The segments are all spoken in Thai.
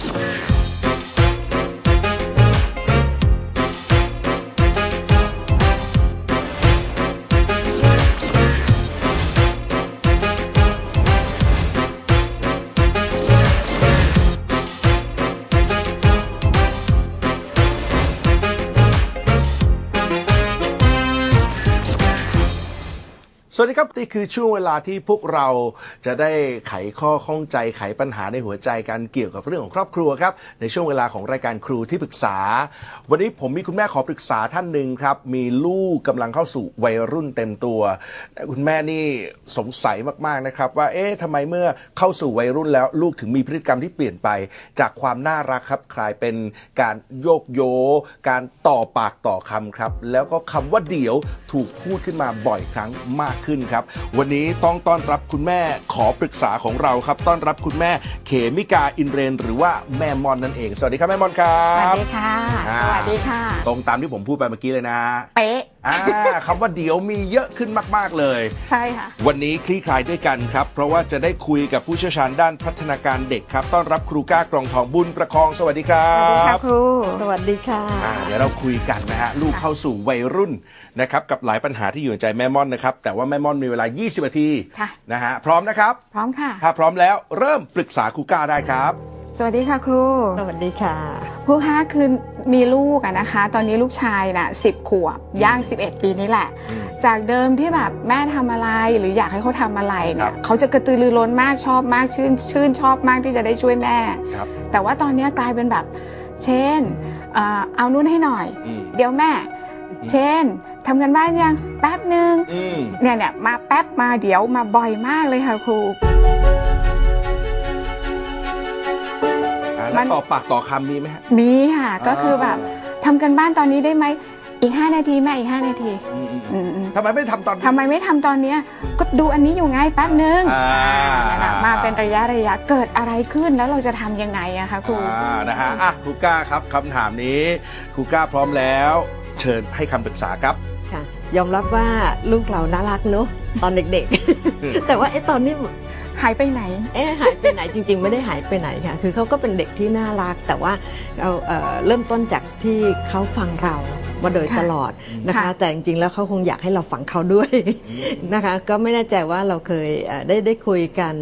Thanks. วัสดีครับนี่คือช่วงเวลาที่พวกเราจะได้ไขข้อข้องใจไขปัญหาในหัวใจกันเกี่ยวกับเรื่องของครอบครัวครับในช่วงเวลาของรายการครูที่ปรึกษา วันนี้ผมมีคุณแม่ขอปรึกษาท่านหนึ่งครับ มีลูกกำลังเข้าสู่วัยรุ่นเต็มตัว คุณแม่นี่สงสัยมากๆนะครับ ว่าเอ๊ะทำไมเมื่อเข้าสู่วัยรุ่นแล้ว ลูกถึงมีพฤติกรรมที่เปลี่ยนไป จากความน่ารักครับกลายเป็นการโยกโย การต่อปากต่อคำครับ แล้วก็คำว่าเดี๋ยวถูกพูดขึ้นมาบ่อยครั้งมากขึ้นครับ วันนี้ต้องต้อนรับคุณแม่ขอปรึกษาของเราครับ ต้อนรับคุณแม่เขมิกาอินเรน หรือว่าแม่มอนนั่นเอง สวัสดีครับแม่มอนครัสวับ สดีค่ะ อ่า สวัสดีค่ะ ตรงตามที่ผมพูดไปเมื่อกี้เลยนะ เป๊ะอ่าคำว่าเดี๋ยวมีเยอะขึ้นมาก ๆ เลย ใช่ค่ะ วันนี้คลี่คลายด้วยกันครับ เพราะว่าจะได้คุยกับผู้เชี่ยวชาญด้านพัฒนาการเด็กครับ ต้อนรับครูก้ากรองทองบุญประคองสวัสดีครัสวัสดีค่ะบครู สวัสดีค่ะ อ่าเดี๋ยวเราคุยกันนะฮะลูกเข้าสู่วัยรุ่นนะครับกับหลายปัญหาที่อยู่ในใจแม่ม่อนนะครับ แต่ว่าแม่ม่อนมีเวลา 20นาทีค่ะ นะฮะพร้อมนะครับ พร้อมค่ะ ถ้าพร้อมแล้วเริ่มปรึกษาครูก้าได้ครับ สวัสดีค่ะครู สวัสดีค่ะ ครูคะคือมีลูกอะนะคะ ตอนนี้ลูกชายน่ะสิบขวบย่าง 11 ปีนี้แหละอืมจากเดิมที่แบบแม่ทำอะไรหรืออยากให้เขาทำอะไรครัเนี่บยเขาจะกระตือรือร้นมากชอบมากชื่น ชื่นชอบมากที่จะได้ช่วยแม่ครับแต่ว่าตอนนี้กลายเป็นแบบ เช่น เอ่อเอานู่นให้หน่อยอืมเดี๋ยวแม่ เช่นทำกันบ้านยังแป๊บหนึ่งอืมเนี่ยเนี่ยมาแป๊บมาเดี๋ยวมาบ่อยมากเลยค่ะครู แล้วนต่อปากต่อคำมีไหมฮะ มีค่ะ ก็คือแบบทำกันบ้านตอนนี้ได้ไหมอีก 5 นาทีแม่อีก 5 นาทีอืมอืมอือืมมอืมทำไมไม่ทำตอนนี้ ทำไมไม่ทำตอนเนี้ยก็ดูอันนี้อยู่ไงแป๊บนึงอ่าเนี่ยนะมาเป็นระยะระยะเกิดอะไรขึ้นแล้วเราจะทำยังไงอะคะครู อ่านะฮะอะครูก้าครับคำถามนี้ครูก้าพร้อมแล้ว เชิญให้คำปรึกษาครับ ค่ะยอมรับว่าลูกเราน่ารักเนอะตอนเด็กอืมๆแต่ว่าไอ้ตอนนี้ หายไปไหน เอ๊ะหายไปไหนจริง ๆ ไม่ได้หายไปไหนค่ะ คือเขาก็เป็นเด็กที่น่ารัก แต่ว่าเอาเอ่อเริ่มต้นจากที่เขาฟังเรามาโดยค่ะตลอดนะคะค่ะแต่จริงๆแล้วเขาคงอยากให้เราฟังเขาด้วยนะคะ ก็ไม่แน่ใจว่าเราเคยเอ่อได้ได้คุยกัน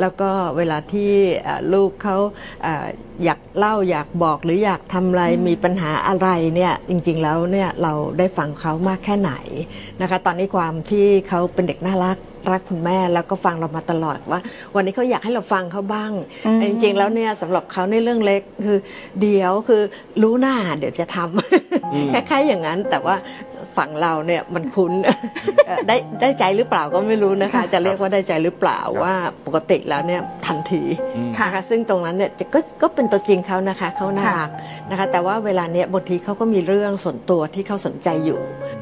แล้วก็เวลาที่เอ่อลูกเขาเอ่ออยากเล่าอยากบอกหรืออยากทำอะไรมีปัญหาอะไรเนี่ยจริงๆแล้วเนี่ยเราได้ฟังเขามากแค่ไหนนะคะ ตอนนี้ความที่เขาเป็นเด็กน่ารัก รักคุณแม่แล้วก็ฟังเรามาตลอดว่า วันนี้เขาอยากให้เราฟังเขาบ้างอืมจริงๆแล้วเนี่ยสำหรับเขาในเรื่องเล็กคือ เดี๋ยวคือรู้หน้าเดี๋ยวจะทอืมำคล้ายๆอย่างนั้นแต่ว่า ฝั่งเราเนี่ยมันคุ้นเอ่อได้ได้ใจหรือเปล่าก็ไม่รู้นะคะ จะเรียกว่าได้ใจหรือเปล่าว่าปกติแล้วเนี่ยทันทีอืมค่ะนะคะซึ่งตรงนั้นเนี่ยจะก็ก็เป็นตัวจริงเขานะคะเขาน่าค่ะรักนะคะ แต่ว่าเวลาเนี้ยบางทีเขาก็มีเรื่องส่วนตัวที่เขาสนใจอยู่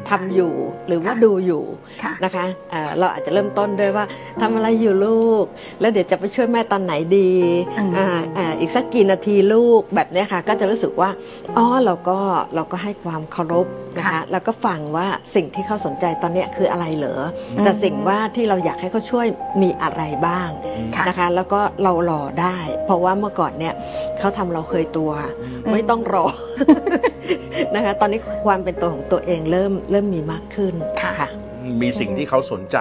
ทำอยู่หรือว่าค่ะดูอยู่ค่ะนะคะเอ่อเราอาจจะเริ่มต้นด้วยว่าทำอะไรอยู่ลูก แล้วเดี๋ยวจะไปช่วยแม่ตอนไหนดีอืมอ่าอ่าอีกสักกี่นาทีลูกแบบเนี้ยค่ะ ก็จะรู้สึกว่าอ๋อเราก็เราก็ให้ความเคารพนะคะค่ะแล้วก็ฟังว่าสิ่งที่เขาสนใจตอนเนี้ยคืออะไรเหรออแต่สิ่งว่าที่เราอยากให้เขาช่วยมีอะไรบ้างค่ะนะคะ แล้วก็เรารอได้ เพราะว่าเมื่อก่อนเนี่ยเขาทำเราเคยตัวอืมไม่ต้องรอ นะคะ ตอนนี้ความเป็นตัวของตัวเองเริ่มเริ่มมีมากขึ้นค่ะ มีสิ่งที่เขาสนใจ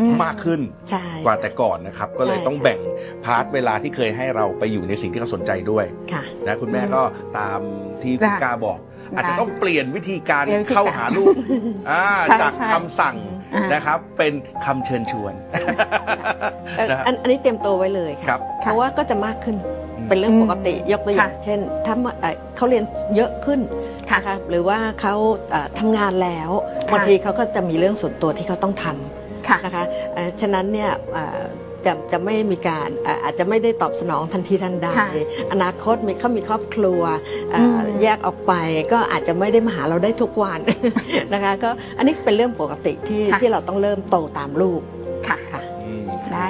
อืมมากขึ้นใช่ กว่าแต่ก่อนนะครับ ก็เลยใช่ต้องแบ่งพาร์ทเวลาที่เคยให้เราไปอยู่ในสิ่งที่เขาสนใจด้วยค่ะ นะคุณแม่ก็ตามที่คุณได้กาบอกได้ อาจจะต้องเปลี่ยนวิธีการเปลี่ยนวิธีการเข้าหาลูกอ่าใช่จากใช่คำสั่งอ่านนะครับเป็นคำเชิญชวนเอ่อนะฮะอันอันนี้เตรียมตัวไว้เลยครัค่ะบเพราะว่าก็จะมากขึ้นอืมเป็นเรื่องปกติยกตัวอย่างค่ะเช่น ถ้าเมื่อเอ่อเขาเรียนเยอะขึ้นค่ะนะคะหรือว่าเขาเอ่อทำงานแล้วค่ะบางทีเขาก็จะมีเรื่องส่วนตัวที่เขาต้องทำค่ะนะคะเอ่อฉะนั้นเนี่ยเอ่อ จะจะไม่มีการเอ่ออาจจะไม่ได้ตอบสนองทันทีทันใดค่ะอนาคตมีเขามีครอบครัวเอ่ออมแยกออกไปก็อาจจะไม่ได้มาหาเราได้ทุกวันนะคะก็อันนี้เป็นเรื่องปกติที่ค่ะที่เราต้องเริ่มโตตามลูกค่ะ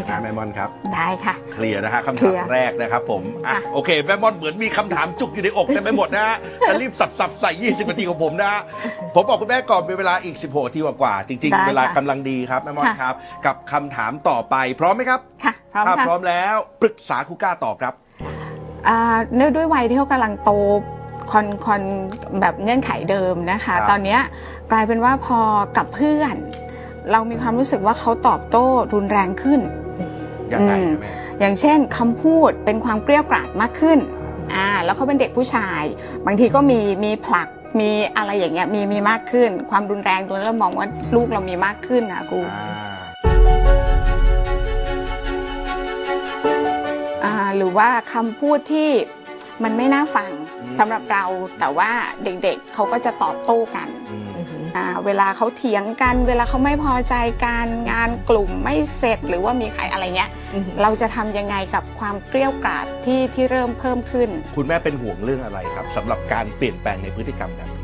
ค่ะอืมได้ค่ะนะแม่มอนครับ ได้ค่ะ เคลียร์นะฮะคำเคลีถามยร์แรกนะครับผมอะค่ะโอเคแม่มอนเหมือนมีคำถามจุกอยู่ในอกเต็มไปหมดนะฮะจะรีบสับสับใส่ 20นาทีของผมนะฮะผมบอกคุณแม่ก่อนเป็นเวลาอีก 16นาทีกว่าๆจริง ได้ๆเวลาค่ะกำลังดีครับแม่มอนค่ะ ครับ กับคำถามต่อไปพร้อมไหมครับค่ะพร้อมถ้าค่ะพร้อมแล้วปรึกษาครูก้าต่อครับ อ่าเนื่องด้วยวัยที่เขากำลังโตคอนคอนแบบเงื่อนไขเดิมนะคะ ครับ ตอนเนี้ยกลายเป็นว่าพอกับเพื่อน เรามีความรู้สึกว่าเขาตอบโต้รุนแรงขึ้น ยังไงอืมนะแม่อย่างเช่นคำพูดเป็นความเกรี้ยวกราดมากขึ้นอ่าแล้วเขาเป็นเด็กผู้ชาย บางทีก็มีมีผลักมีอะไรอย่างเงี้ยมีมีมากขึ้น ความรุนแรงตัวนั้นเรามองว่าลูกเรามีมากขึ้นนะครูอ่าอ่าหรือว่าคำพูดที่มันไม่น่าฟังสำหรับเราแต่ว่าเด็กๆเขาก็จะตอบโต้กันอืมอือหืออ่า เวลาเขาเถียงกัน เวลาเขาไม่พอใจการงานกลุ่มไม่เสร็จหรือว่ามีใครอะไรเงี้ยอือหือเราจะทำยังไงกับความเกรี้ยวกราดที่ที่เริ่มเพิ่มขึ้น คุณแม่เป็นห่วงเรื่องอะไรครับสำหรับการเปลี่ยนแปลงในพฤติกรรมแบบนี้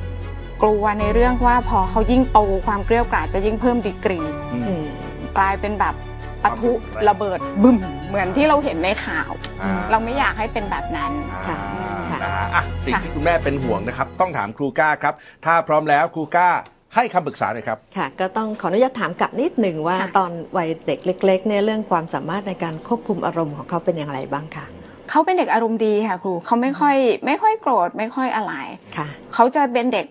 กลัวในเรื่องว่าพอเขายิ่งโตความเกรี้ยวกราดจะยิ่งเพิ่มดีกรีอืมอืมกลายเป็นแบบปะทุความรุนแรงระเบิดบึ้มเหมือนที่เราเห็นในข่าวอ่เราไม่อยากให้เป็นแบบนั้นอ่าค่ะนะฮะอะสิ่งค่ะที่คุณแม่เป็นห่วงนะครับ ต้องถามครูก้าครับ ถ้าพร้อมแล้วครูก้า ให้คำปรึกษาหน่อยครับ ค่ะก็ต้องขออนุญาตถามกลับนิดหนึ่งว่าค่ะ ตอนวัยเด็กเล็กๆเนี่ยเรื่องความสามารถในการควบคุมอารมณ์ของเขาเป็นอย่างไรบ้างคะเขาเป็นเด็กอารมณ์ดีค่ะครูเขาไม่ค่อยไม่ค่อยโกรธไม่ค่อยอะไร ค่ะ เขาจะเป็นเด็ก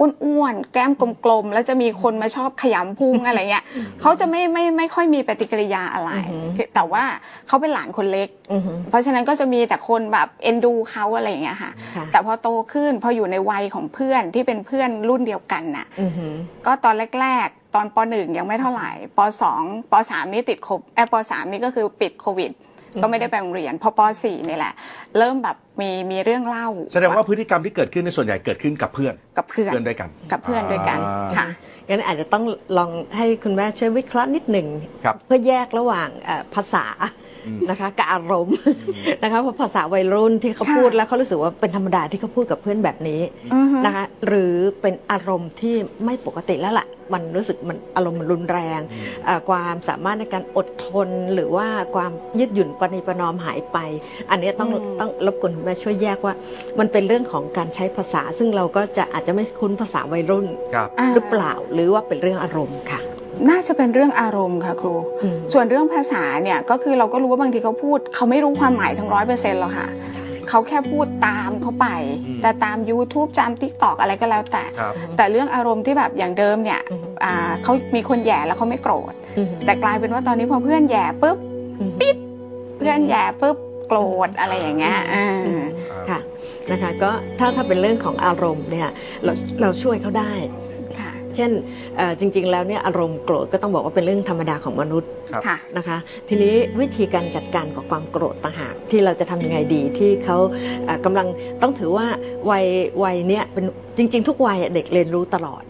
อ้วนๆแก้มกลมๆแล้วจะมีคนมาชอบขยำพุงอะไรเงี้ยเขาจะไม่ไม่ไม่ค่อยมีปฏิกิริยาอะไรอือหือแต่ว่าเขาเป็นหลานคนเล็กอือหือเพราะฉะนั้นก็จะมีแต่คนแบบเอ็นดูเขาอะไรอย่างเงี้ยค่ะค่ะแต่พอโตขึ้นพออยู่ในวัยของเพื่อนที่เป็นเพื่อนรุ่นเดียวกันน่ะอือหือก็ตอนแรกๆ ตอนปหนึ่งยังไม่เท่าไหร่ปสองปสามนี่ติดโควิดเออปสามนี่ก็คือปิดโควิด ก็ไม่ได้ไปโรงเรียนพอปสี่นี่แหละ เริ่มแบบมีมีเรื่องเล่า แสดงว่าพฤติกรรมที่เกิดขึ้นในส่วนใหญ่เกิดขึ้นกับเพื่อนกับเพื่อนเพื่อนด้วยกัน กับเพื่อนด้วยกันอ่า ค่ะ งั้นอาจจะต้องลองให้คุณแม่ช่วยวิเคราะห์นิดหนึ่งครับเพื่อแยกระหว่างเอ่อภาษานะคะกับอารมณ์นะคะเพราะภาษาวัยรุ่นที่เขาค่ะ พูดแล้วเขารู้สึกว่าเป็นธรรมดาที่เขาพูดกับเพื่อนแบบนี้อือฮึนะคะ หรือเป็นอารมณ์ที่ไม่ปกติแล้วล่ะ มันรู้สึกมันอารมณ์มันรุนแรงเอ่อความสามารถในการอดทนหรือว่าความยืดหยุ่นปณิประนอมหายไป อันนี้ต้องอืมต้องรบกวนคุณแม่ช่วยแยกว่า มันเป็นเรื่องของการใช้ภาษา ซึ่งเราก็จะอาจจะไม่คุ้นภาษาวัยรุ่นครับาหรือเปล่าหรือว่าเป็นเรื่องอารมณ์ค่ะน่าจะเป็นเรื่องอารมณ์ค่ะครูอืมส่วนเรื่องภาษาเนี่ยก็คือเราก็รู้ว่าบางทีเขาพูด เขาไม่รู้ความหมายทั้งร้อยเปอร์เซ็นต์หรอกค่ะ เขาแค่พูดตามเขาไปอืมแต่ตาม YouTube จาม t ิ k t o k อะไรก็แล้วแต่ครับแต่เรื่องอารมณ์ที่แบบอย่างเดิมเนี่ยอืมอ่าเขามีคนแหย่แล้วเขาไม่โกรธอืมแต่กลายเป็นว่าตอนนี้พอเพื่อนแหย่ปุ๊บอืมเพื่อนแหย่ปุ๊บโกรธอะไรอย่างเงี้ยอ่าอืมค่ะนะคะก็ถ้าถ้าเป็นเรื่องของอารมณ์เนี่ยเราเราช่วยเขาได้ค่ะ เช่นเอ่อจริงๆ แล้วเนี่ยอารมณ์โกรธก็ต้องบอกว่าเป็นเรื่องธรรมดาของมนุษย์ครับค่ะนะคะ ทีนี้วิธีการจัดการกับความโกรธต่างหากที่เราจะทำยังไงดีที่เขาเอ่อกำลังต้องถือว่าวัยวัยเนี้ยเป็นจริง ๆ ทุกวัยอะเด็กเรียนรู้ตลอดค่ะ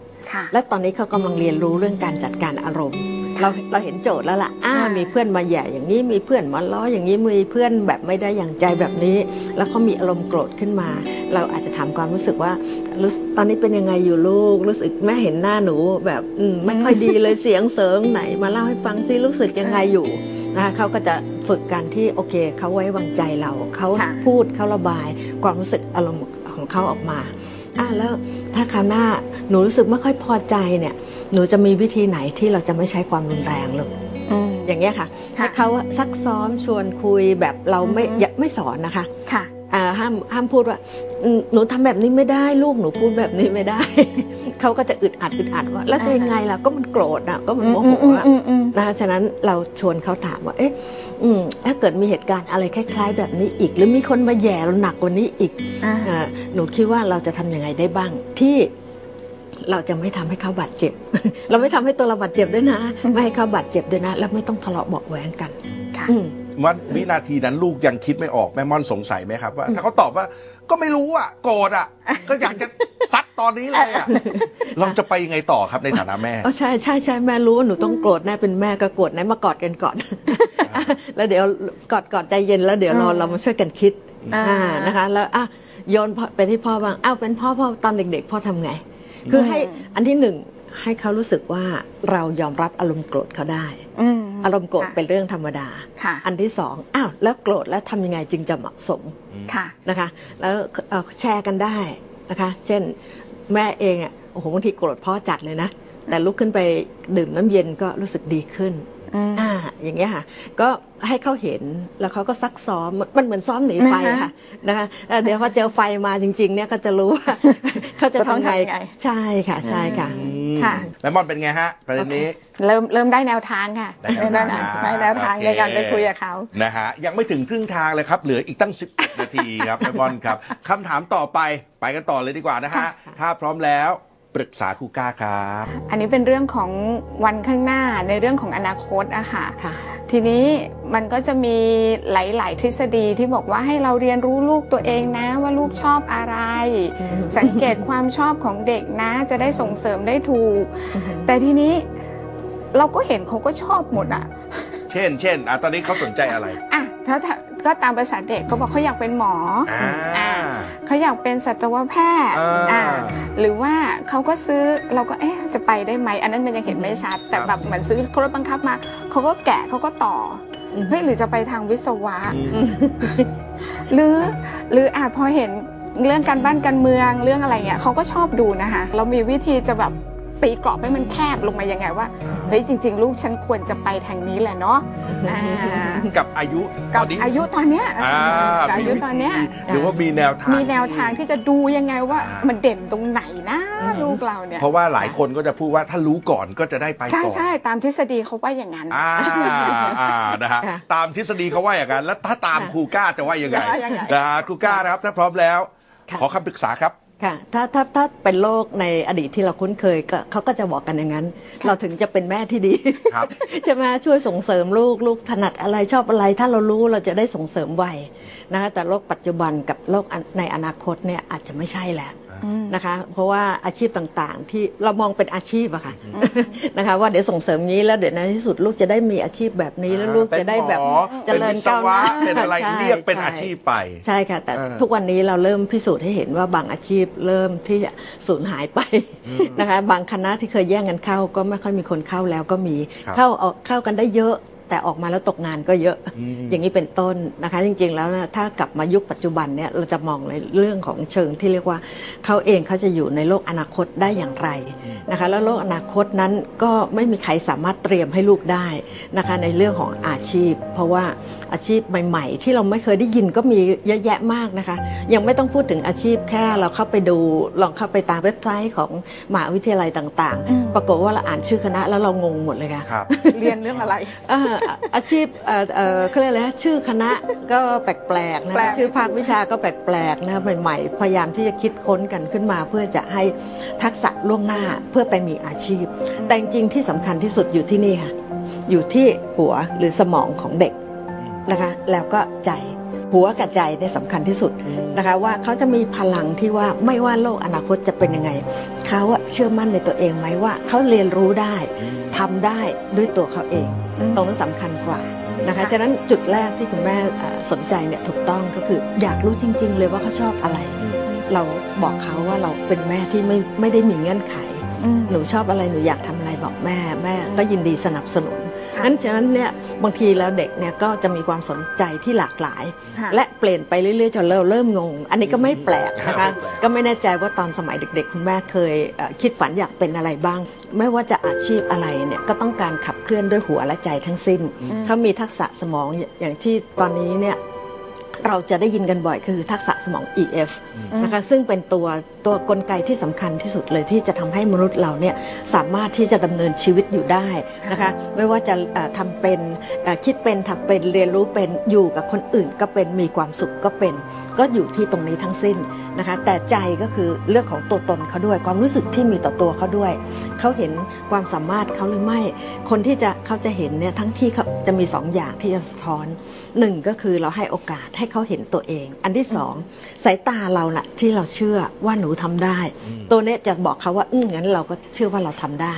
และตอนนี้เขากำลังเรียนรู้เรื่องการจัดการอารมณ์ เราเราเห็นโจทย์แล้วล่ะอ่าค่ะมีเพื่อนมาแหย่อย่างนี้มีเพื่อนมาล้ออย่างนี้มีเพื่อนแบบไม่ได้อย่างใจแบบนี้ แล้วเขามีอารมณ์โกรธขึ้นมา เราอาจจะถามความรู้สึกว่ารู้สึกตอนนี้เป็นยังไงอยู่ลูก รู้สึกแม่เห็นหน้าหนูแบบอืมไม่ค่อยดีเลยเสียงเสริงไหนมาเล่าให้ฟังซิรู้สึกยังไงอยู่นะคะเขาก็จะฝึกกันที่โอเคเขาไว้วางใจเราเขาค่ะพูดเขาระบายความรู้สึกอารมณ์ของเขาออกมา อะแล้วถ้าคราวหน้าหนูรู้สึกไม่ค่อยพอใจเนี่ย หนูจะมีวิธีไหนที่เราจะไม่ใช้ความรุนแรงลูกอืมอย่างเงี้ยค่ะค่ะให้เขาซักซ้อมชวนคุยแบบเราไม่อือฮึอย่าไม่สอนนะคะค่ะอ่า ห้ามห้ามพูดว่าอืมหนูทำแบบนี้ไม่ได้ลูกหนูพูดแบบนี้ไม่ได้ เขาก็จะอึดอัดอึดอัดว่า แล้วจะยังไงล่ะก็มันโกรธอะก็มันโมโหอะอืมอืมนะคะฉะนั้นเราชวนเขาถามว่า เอ๊ะอืมถ้าเกิดมีเหตุการณ์อะไรคล้าย ๆ แบบนี้อีก หรือมีคนมาแหย่เราหนักกว่านี้อีกอ่าอ่าหนูคิดว่าเราจะทำยังไงได้บ้างที่เราจะไม่ทำให้เขาบาดเจ็บ เราไม่ทำให้ตัวเราบาดเจ็บด้วยนะ ไม่ให้เขาบาดเจ็บด้วยนะ แล้วไม่ต้องทะเลาะเบาะแหวงกันค่ะอืม วันวินาทีนั้นลูกยังคิดไม่ออกแม่ม่อนสงสัยไหมครับว่า ถ้าเขาตอบว่าก็ไม่รู้อะโกรธอะ ก็อยากจะซัดตอนนี้เลยอะเราจะไปยังไงต่อครับในฐานะแม่อ๋อใช่ใช่ใช่แม่รู้ว่าหนูต้องโกรธแน่เป็นแม่ก็โกรธแน่มากอดกันก่อน แล้วเดี๋ยวกอดกอดใจเย็นแล้วเดี๋ยวเราอืมเรามาช่วยกันคิดอ่าอ่านะคะ แล้วอะโยนพ่อไปที่พ่อบ้างอ้าวเป็นพ่อพ่อตอนเด็ก ๆ พ่อทำไง คือให้อันที่หนึ่ง ให้เขารู้สึกว่าเรายอมรับอารมณ์โกรธเขาได้อืมอารมณ์โกรธค่ะเป็นเรื่องธรรมดาค่ะอันที่สองอ้าวแล้วโกรธแล้วทำยังไงจึงจะเหมาะสมค่ะนะคะ แล้วเอ่อแชร์กันได้นะคะ เช่นแม่เองอะโอ้โหบางทีโกรธพ่อจัดเลยนะ แต่ลุกขึ้นไปดื่มน้ำเย็นก็รู้สึกดีขึ้นอืมอ่าอย่างเงี้ยค่ะก็ให้เขาเห็นแล้วเขาก็ซักซ้อมมันเหมือนซ้อมหนีไฟอะค่ะนะคะเอ่อเดี๋ยวพอเจอไฟมาจริง ๆ เนี่ยก็จะรู้ว่าเขาจะจะต้องทำไงทำยังไงใช่ค่ะใช่ค่ะอื มค่ะ แล้วมอนเป็นไงฮะประเด็นนี้ เริ่มเริ่มได้แนวทางค่ะได้แนวทางได้แนวทางโอเค ในการไปคุยกับเขา นะฮะยังไม่ถึงครึ่งทางเลยครับ เหลืออีกตั้ง11นาทีครับแม่บอลครับคำถามต่อไปไปกันต่อเลยดีกว่านะฮะค่ะถ้าพร้อมแล้ว ปรึกษาครูก้าครับ อันนี้เป็นเรื่องของวันข้างหน้าในเรื่องของอนาคตอะค่ะค่ะ ทีนี้มันก็จะมีหลาย ๆ ทฤษฎีที่บอกว่าให้เราเรียนรู้ลูกตัวเองนะ ว่าลูกชอบอะไรอืมสังเกตความชอบของเด็กนะ จะได้ส่งเสริมได้ถูก แต่ทีนี้เราก็เห็นเขาก็ชอบหมดอะเช่น เช่นอะตอนนี้เขาสนใจอะไรอะถ้าถ้าก็ตามภาษาเด็กก็บอกเขาอยากเป็นหมออ่าอ่า เขาอยากเป็นสัตวแพทย์อ่าอ่าหรือว่าเขาก็ซื้อเราก็เอ๊ะจะไปได้ไหมอันนั้นมันยังเห็นไม่ชัด แต่ครับแบบเหมือนซื้อรถบังคับมาเขาก็แกะเขาก็ต่ออมเฮ้ยหรือจะไปทางวิศวะอืมหรือหรืออะพอเห็นเรื่องการบ้านการเมืองเรื่องอะไรเงี้ยเขาก็ชอบดูนะคะเรามีวิธีจะแบบ ตีกรอบให้มันแคบลงมายังไงว่าเฮ้ยจริง ๆ ลูกฉันควรจะไปทางนี้แหละเนาะอ่ากับอายุตกัอบนนี้อายุตอนเนี้ยอ่ากับอายุตอนเนี้ย หรือว่ามีแนวทาง มีแนวทางที่จะดูยังไงว่าอ่ามั มันเด่นตรงไหนนะอืมลูกเราเนี่ยเพราะว่าหลายคนก็จะพูดว่าถ้ารู้ก่อนก็จะได้ไปใช่ก่อน ใช่ตามทฤษฎีเขาว่าอย่างนั้น อ่าอ่านะฮะค่ะ ตามทฤษฎีเขาว่าอย่างนั้น แล้วถ้าตามค่ะครูก้าจะว่ายังไงจะว่ายังไง นะฮะครูก้านะครับถ้าพร้อมแล้วค่ะขอคำปรึกษาครับ ค่ะถ้าถ้าถ้าเป็นโลกในอดีตที่เราคุ้นเคยก็เขาก็จะบอกกันอย่างนั้น เราถึงจะเป็นแม่ที่ดีครับใช่ไหมช่วยส่งเสริมลูกลูกถนัดอะไรชอบอะไร ถ้าเรารู้เราจะได้ส่งเสริมไวนะคะแต่โลกปัจจุบันกับโลกอันในอนาคตเนี่ยอาจจะไม่ใช่แล้วอืม นะคะ เพราะว่าอาชีพต่างๆ ที่เรามองเป็นอาชีพอะค่ะนะคะ ว่าเดี๋ยวส่งเสริมนี้แล้วเดี๋ยวในที่สุดลูกจะได้มีอาชีพแบบนี้แล้วลูกจะได้แบบเป็นหมอเจริญก้าวหน้าเป็นวิศวะเป็นอะไรใช่เรียกเป็นใช่อาชีพไป ใช่ค่ะ แต่เออทุกวันนี้เราเริ่มพิสูจน์ให้เห็นว่าบางอาชีพเริ่มที่จะสูญหายไปนะคะ บางคณะที่เคยแย่งกันเข้าก็ไม่ค่อยมีคนเข้าแล้วก็มีครับเข้าออกเข้ากันได้เยอะ แต่ออกมาแล้วตกงานก็เยอะอืมอย่างนี้เป็นต้นนะคะ จริงๆแล้วนะถ้ากลับมายุคปัจจุบันเนี่ยเราจะมองในเรื่องของเชิงที่เรียกว่าเขาเองเขาจะอยู่ในโลกอนาคตได้อย่างไรนะคะ แล้วโลกอนาคตนั้นก็ไม่มีใครสามารถเตรียมให้ลูกได้นะคะในเรื่องของอาชีพ เพราะว่าอาชีพใหม่ ๆ ที่เราไม่เคยได้ยินก็มีเยอะแยะมากนะคะ ยังไม่ต้องพูดถึงอาชีพแค่เราเข้าไปดูลองเข้าไปตามเว็บไซต์ของมหาวิทยาลัยต่างอืมๆปรากฏว่าเราอ่านชื่อคณะแล้วเรางงหมดเลยค่ะครับเรียนเรื่องอะไรอ่าอาชีพเอ่อเอ่อเขาเรียกอะไรนะชื่อคณะก็แปลกๆนะแปลก ชื่อภาควิชาก็แปลกๆนะใหม่ๆ พยายามที่จะคิดค้นกันขึ้นมา เพื่อจะให้ทักษะล่วงหน้าเพื่อไปมีอาชีพ แต่จริงๆที่สำคัญที่สุดอยู่ที่นี่ค่ะ อยู่ที่หัวหรือสมองของเด็กนะคะ แล้วก็ใจหัวกับใจเนี่ยสำคัญที่สุดนะคะว่าเขาจะมีพลังที่ว่าไม่ว่าโลกอนาคตจะเป็นยังไงเขาอะเชื่อมั่นในตัวเองไหมว่าเขาเรียนรู้ได้ทำได้ด้วยตัวเขาเองอืม ตรงนั้นสำคัญกว่านะคะค่ะฉะนั้นจุดแรกที่คุณแม่เอ่อสนใจเนี่ยถูกต้องก็คืออยากรู้จริง ๆ เลยว่าเขาชอบอะไร เราบอกเขาว่าเราเป็นแม่ที่ไม่ไม่ได้มีเงื่อนไขอืมหนูชอบอะไรหนูอยากทำอะไรบอกแม่แม่ก็ยินดีสนับสนุน ค่ะงั้นฉะนั้นเนี่ยบางทีแล้วเด็กเนี่ยก็จะมีความสนใจที่หลากหลายค่ะและเปลี่ยนไปเรื่อยๆจนเราเริ่มงง อันนี้ก็ไม่แปลกนะคะไม่แปลกก็ไม่แน่ใจว่าตอนสมัยเด็ก ๆ คุณแม่เคยเอ่อคิดฝันอยากเป็นอะไรบ้าง ไม่ว่าจะอาชีพอะไรเนี่ยก็ต้องการขับเคลื่อนด้วยหัวและใจทั้งสิ้นเขามีทักษะสมองอย่างที่ตอนนี้เนี่ย เราจะได้ยินกันบ่อยคือทักษะสมอง EF นะคะซึ่งเป็นตัวตัวกลไกที่สำคัญที่สุดเลยที่จะทำให้มนุษย์เราเนี่ยสามารถที่จะดำเนินชีวิตอยู่ได้นะคะไม่ว่าจะเอ่อทำเป็นเอ่อคิดเป็นทำเป็นเรียนรู้เป็นอยู่กับคนอื่นก็เป็นมีความสุขก็เป็น ก็อยู่ที่ตรงนี้ทั้งสิ้นนะคะแต่ใจก็คือเรื่องของตัวตนเขาด้วย ความรู้สึกที่มีต่อตัวเขาด้วย เขาเห็นความสามารถเขาหรือไม่ คนที่จะเขาจะเห็นเนี่ยทั้งที่เขาจะมีสองอย่างที่จะสะท้อนหนึ่งก็คือเราให้โอกาสให้เขาเห็นตัวเอง อันที่สองสายตาเราน่ะที่เราเชื่อว่าหนูทำได้ ตัวเนี้ยจะบอกเขาว่าอืมงั้นเราก็เชื่อว่าเราทำได้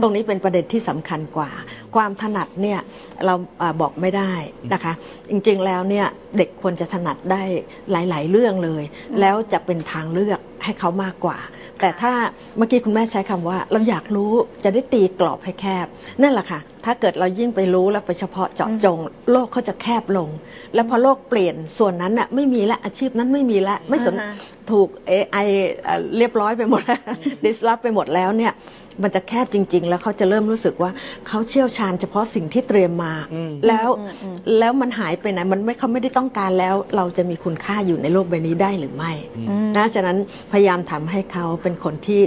ตรงนี้เป็นประเด็นที่สำคัญกว่า ความถนัดเนี่ยเราอาบอกไม่ได้นะคะ จริงๆแล้วเนี่ยเด็กควรจะถนัดได้หลาย ๆ เรื่องเลย แล้วจะเป็นทางเลือกให้เขามากกว่า แต่ถ้าเมื่อกี้คุณแม่ใช้คำว่า เราอยากรู้จะได้ตีกรอบให้แคบ นั่นแหละค่ะ ถ้าเกิดเรายิ่งไปรู้แล้วไปเฉพาะเจาะจง โลกเขาจะแคบลง แล้วพอโลกเปลี่ยนส่วนนั้นน่ะไม่มีละอาชีพนั้นไม่มีละไม่สน ถูก AI เอ่อเรียบร้อยไปหมดดิสลอฟไปหมดแล้วเนี่ยมันจะแคบจริง ๆ แล้วเขาจะเริ่มรู้สึกว่าเขาเชี่ยวชาญเฉพาะสิ่งที่เตรียมมา แล้วแล้วมันหายไปไหนมันไม่เขาไม่ได้ต้องการแล้ว เราจะมีคุณค่าอยู่ในโลกใบนี้ได้หรือไม่นะฉะนั้นพยายามทำให้เขาเป็นคนที่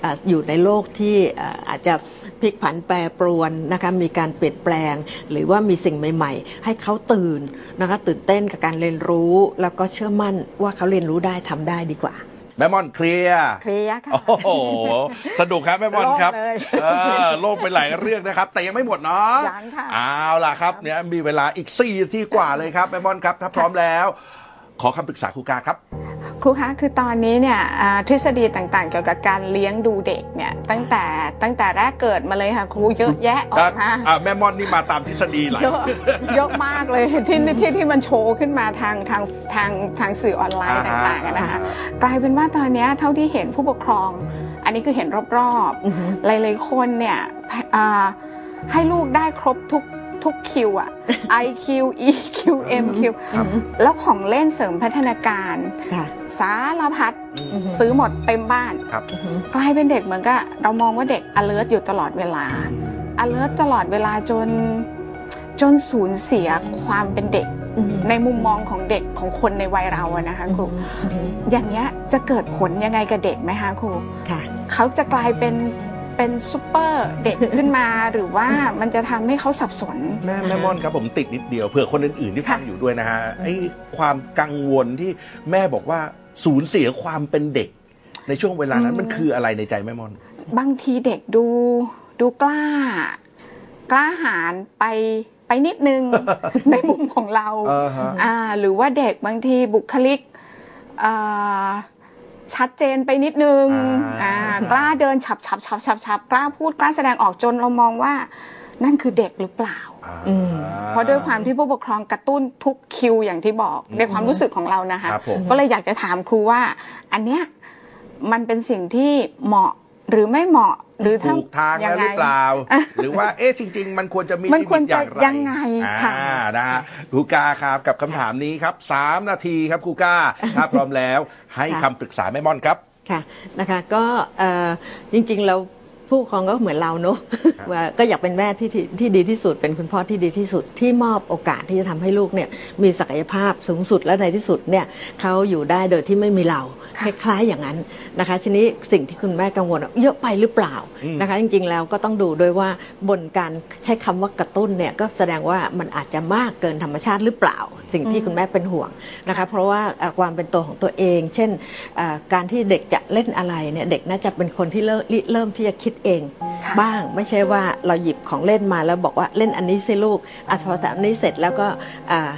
เอ่ออยู่ในโลกที่เอ่ออาจจะ พลิกผันแปรปรวนนะคะมีการเปลี่ยนแปลง หรือว่ามีสิ่งใหม่ ๆ ให้เขาตื่นนะคะตื่นเต้นกับการเรียนรู้ แล้วก็เชื่อมั่นว่าเขาเรียนรู้ได้ทำได้ดีกว่าแม่มอนเคลียร์เคลียร์ค่ะ โอ้โห สนุกครับแม่มอนครับโล่งเลยเออโลกไปหลายเรื่องนะครับ แต่ยังไม่หมดเนาะยังค่ะเอาล่ะครับเนี่ยมีเวลาอีก4นาทีกว่าเลยครับแม่มอนครับ ถ้าพร้อมแล้ว ขอคำปรึกษาครูกาครับ ครูคะคือตอนนี้เนี่ยอ่าทฤษฎีต่างๆ เกี่ยวกับการเลี้ยงดูเด็กเนี่ยตั้งแต่ตั้งแต่แรกเกิดมาเลยค่ะครูเยอะแยะออกมาอะแม่มอนนี่มาตามทฤษฎีหลายเยอะเยอะมากเลยที่ที่ที่มันโชว์ขึ้นมาทางทางทางทางสื่อออนไลน์อ่าฮะต่างๆอะนะคะกลายเป็นว่าตอนเนี้ยเท่าที่เห็นผู้ปกครอง อันนี้คือเห็นรอบอือฮึๆหลายๆคนเนี่ยอ่าให้ลูกได้ครบทุก ทุกคิวอะ IQ EQ MQ ครับแล้วของเล่นเสริมพัฒนาการ ค่ะสารพัดอืม ซื้อหมดเต็มบ้าน ครับ อือฮึกลายเป็นเด็กเหมือนกับเรามองว่าเด็ก alert อยู่ตลอดเวลา alert ตลอดเวลาจนจนสูญเสียความเป็นเด็ก อือฮึในมุมมองของเด็กของคนในวัยเราอะนะคะครูอือฮึอย่างเงี้ยจะเกิดผลยังไงกับเด็กไหมคะครู ค่ะ เขาจะกลายเป็น เป็นซูเปอร์เด็กขึ้นมา หรือว่ามันจะทำให้เขาสับสน แม่แม่มอนครับผมติดนิดเดียวเผื่อคนอื่นๆที่ฟังค่ะอยู่ด้วยนะฮะไอ้ความกังวลที่แม่บอกว่าสูญเสียความเป็นเด็ก ในช่วงเวลานั้นมันคืออะไรในใจแม่มอน บางทีเด็กดูดูกล้า กล้าหาญไปไปนิดนึง ในมุมของเราอ่าฮะอ่าหรือว่าเด็กบางทีบุคลิกอ่า ชัดเจนไปนิดนึงอ่าอ่ากล้าเดินฉับฉับฉับฉับฉับกล้าพูดกล้าแสดงออกจนเรามองว่านั่นคือเด็กหรือเปล่าอืมเพราะด้วยความที่ผู้ปกครองกระตุ้นทุกคิวอย่างที่บอกในความรู้สึกของเรานะคะครับผมก็เลยอยากจะถามครูว่า อันเนี้ยมันเป็นสิ่งที่เหมาะ หรือไม่เหมาะหรือถ้าถูกทางแล้วหรือเปล่า หรือว่าเอ๊ะจริง ๆ มันควรจะมีมันควรจะลิตอยังไงค่ะอ่านะฮะครูกาครับกับคำถามนี้ครับสามนาทีครับครูกาถ้าพร้อมแล้วให้ค่ะคำปรึกษาแม่ม่อนครับค่ะนะคะก็เอ่อจริงๆเรา ผู้ปกครองก็เหมือนเราเนอะว่าก็อยากเป็นแม่ที่ที่ที่ดีที่สุด เป็นคุณพ่อที่ดีที่สุดที่มอบโอกาสที่จะทำให้ลูกเนี่ยมีศักยภาพสูงสุดและในที่สุดเนี่ยเขาอยู่ได้โดยที่ไม่มีเราคค่ะล้ายๆอย่างนั้นนะคะทีนี้สิ่งที่คุณแม่กังวลอะเยอะไปหรือเปล่าอืม นะคะ จริงๆแล้วก็ต้องดูด้วยว่าบนการใช้คำว่ากระตุ้นเนี่ยก็แสดงว่ามันอาจจะมากเกินธรรมชาติหรือเปล่า สิ่งที่คุณแม่เป็นห่วงนะคะเพราะว่าเอ่อความเป็นตัวของตัวเอง เช่นเอ่อการที่เด็กจะเล่นอะไรเนี่ยเด็กน่าจะเป็นคนที่เริ่มเริ่มที่จะคิดเองค่ะบ้างไม่ใช่ว่าเราหยิบของเล่นมาแล้วบอกว่าเล่นอันนี้สิลูกอะพอแต่อันนี้เสร็จแล้วก็อ่า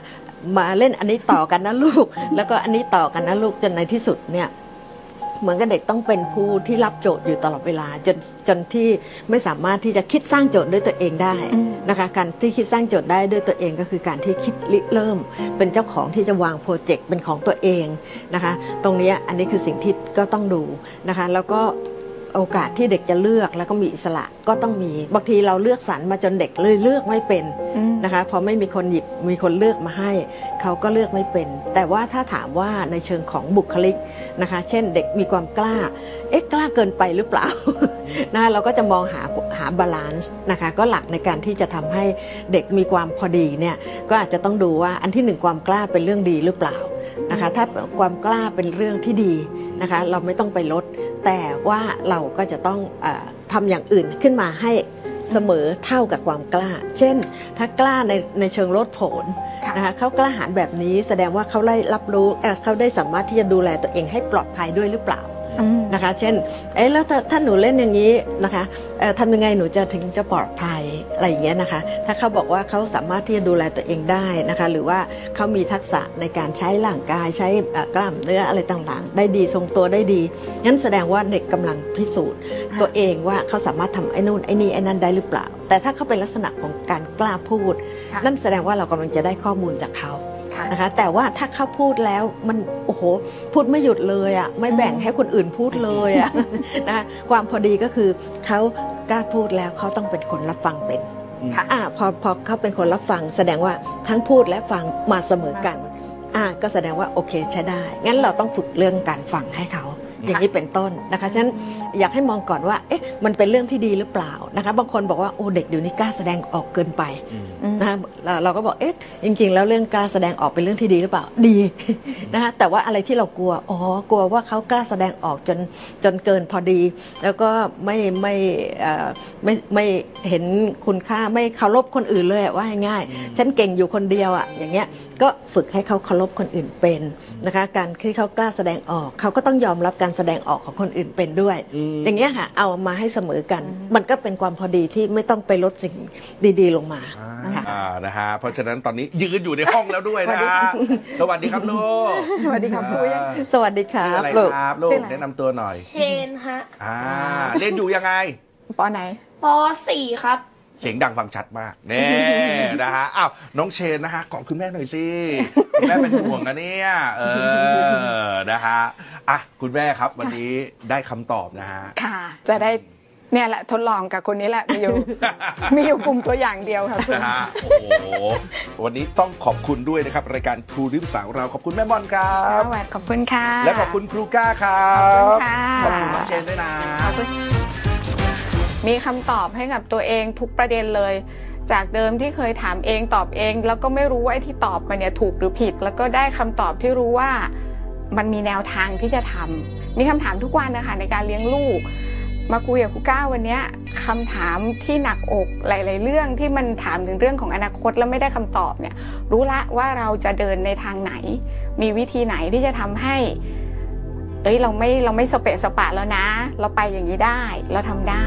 มาเล่นอันนี้ต่อกันนะลูก แล้วก็อันนี้ต่อกันนะลูกจนในที่สุดเนี่ยเหมือนกับเด็กต้องเป็นผู้ที่รับโจทย์อยู่ตลอดเวลาจนจนที่ไม่สามารถที่จะคิดสร้างโจทย์ด้วยตัวเองได้อืมนะคะการที่คิดสร้างโจทย์ได้ด้วยตัวเองก็คือการที่คิดริเริ่ม เป็นเจ้าของที่จะวางโปรเจกต์เป็นของตัวเองนะคะ ตรงเนี้ยอันนี้คือสิ่งที่ก็ต้องดูนะคะ แล้วก็ โอกาสที่เด็กจะเลือกแล้วก็มีอิสระก็ต้องมีบางทีเราเลือกสรรมาจนเด็กเลยเลือกไม่เป็นอืมนะคะพอไม่มีคนหยิบมีคนเลือกมาให้เขาก็เลือกไม่เป็น แต่ว่าถ้าถามว่าในเชิงของบุคลิกนะคะ เช่นเด็กมีความกล้า เอ๊ะกล้าเกินไปหรือเปล่านะเราก็จะมองหาหา balance นะคะก็หลักในการที่จะทำให้เด็กมีความพอดีเนี่ยก็อาจจะต้องดูว่าอันที่หนึ่งความกล้าเป็นเรื่องดีหรือเปล่า นะคะ ถ้าความกล้าเป็นเรื่องที่ดีนะคะ เราไม่ต้องไปลด แต่ว่าเราก็จะต้องเออทำอย่างอื่นขึ้นมาให้เสมอเท่ากับความกล้า เช่น ถ้ากล้าในในเชิงลดผลค่ะนะคะเขากล้าหาญแบบนี้แสดงว่าเขาได้รับรู้เอ่อเขาได้สามารถที่จะดูแลตัวเองให้ปลอดภัยด้วยหรือเปล่าอืม นะคะ เช่นเอ๊ะแล้วถ้าถ้าหนูเล่นอย่างนี้นะคะเอ่อทำยังไงหนูจะถึงจะปลอดภัยอะไรอย่างเงี้ยนะคะ ถ้าเขาบอกว่าเขาสามารถที่จะดูแลตัวเองได้นะคะ หรือว่าเขามีทักษะในการใช้ร่างกายใช้เอ่อกล้ามเนื้ออะไรต่างๆ ได้ดีทรงตัวได้ดีงั้นแสดงว่าเด็กกำลังพิสูจน์ค่ะตัวเองว่าเขาสามารถทำไอ้นู่นไอ้นี่ไอ้นั่นได้หรือเปล่า แต่ถ้าเขาเป็นลักษณะของการกล้าพูดค่ะนั่นแสดงว่าเรากำลังจะได้ข้อมูลจากเขาค่ะ นะคะ แต่ว่าถ้าเขาพูดแล้วมันโอ้โหพูดไม่หยุดเลยอะ่ะไม่แบ่งให้คนอื่นพูดเลยอะนะคะความพอดีก็คือเขากล้าพูดแล้วเขาต้องเป็นคนรับฟังเป็นค่ะอ่าพอพอเขาเป็นคนรับฟัง แสดงว่าทั้งพูดและฟังมาเสมอกันอ่าก็แสดงว่าโอเคใช้ได้ งั้นเราต้องฝึกเรื่องการฟังให้เขา อย่างนี้เป็นต้นนะคะฉะนั้นอยากให้มองก่อนว่าเอ๊ะมันเป็นเรื่องที่ดีหรือเปล่านะคะบางคนบอกว่าโอ้เด็กเดี๋ยวนี้กล้าแสดงออกเกินไปนะคะเราเราก็บอกเอ๊ะจริง ๆ แล้วเรื่องกล้าแสดงออกเป็นเรื่องที่ดีหรือเปล่าดีนะคะแต่ว่าอะไรที่เรากลัวอ๋อกลัวว่าเขากล้าแสดงออกจนจนเกินพอดี แล้วก็ไม่ไม่เอ่อไม่ไม่เห็นคุณค่าไม่เคารพคนอื่นเลยอะว่าง่ายๆฉันเก่งอยู่คนเดียวอะอย่างเงี้ยก็ฝึกให้เขาเคารพคนอื่นเป็นนะคะการที่เขากล้าแสดงออกเขาก็ต้องยอมรับการแสดงออกของคนอื่นเป็นด้วย อย่างเงี้ยค่ะเอามาให้เสมอกัน มันก็เป็นความพอดีที่ไม่ต้องไปลดสิ่งดีๆลงมาค่ะอ่านะฮะเพราะฉะนั้นตอนนี้ยืนอยู่ในห้องแล้วด้วยนะฮะสวัสดีครับลูกสวัสดีครับครูยังสวัสดีครัชื่อบอะไรลูกครับลูชื่อกอะไรแนะนำตัวหน่อยเชนฮะอ่าเรียนอยู่ยังไงปอไหนปสี่ครับ เสียงดังฟังชัดมากแน่นะฮะอ้าวน้องเชนนะฮะกอดคุณแม่หน่อยสิคุณแม่เป็นห่วงนะเนี่ยเออนะฮะอะคุณแม่ครับวันนี้ได้คำตอบนะฮะค่ะ จะได้เนี่ยแหละทดลองกับคนนี้แหละมีอยู่ มีอยู่กลุ่มตัวอย่างเดียวค่ะครูนะฮะโอ้โหวันนี้ต้องขอบคุณด้วยนะครับ รายการครูริมสาวเราขอบคุณแม่บอลครัสบ วัสดีขอบคุณค่ะ และขอบคุณครูก้าครับขอบคุณค่ะ ขอบคุณน้องเชนด้วยนะ ขอบคุณ มีคำตอบให้กับตัวเองทุกประเด็นเลย จากเดิมที่เคยถามเองตอบเอง แล้วก็ไม่รู้ว่าไอ้ที่ตอบมาเนี่ยถูกหรือผิด แล้วก็ได้คำตอบที่รู้ว่ามันมีแนวทางที่จะทำมีคำถามทุกวันนะคะในการเลี้ยงลูก มาคุยกับครูก้าวันนี้คำถามที่หนักอกหลาย ๆ เรื่องที่มันถามถึงเรื่องของอนาคตแล้วไม่ได้คำตอบเนี่ย รู้ละว่าเราจะเดินในทางไหน มีวิธีไหนที่จะทำให้เอ้ยเราไม่เราไม่สเปะสปะแล้วนะ เราไปอย่างนี้ได้ เราทำได้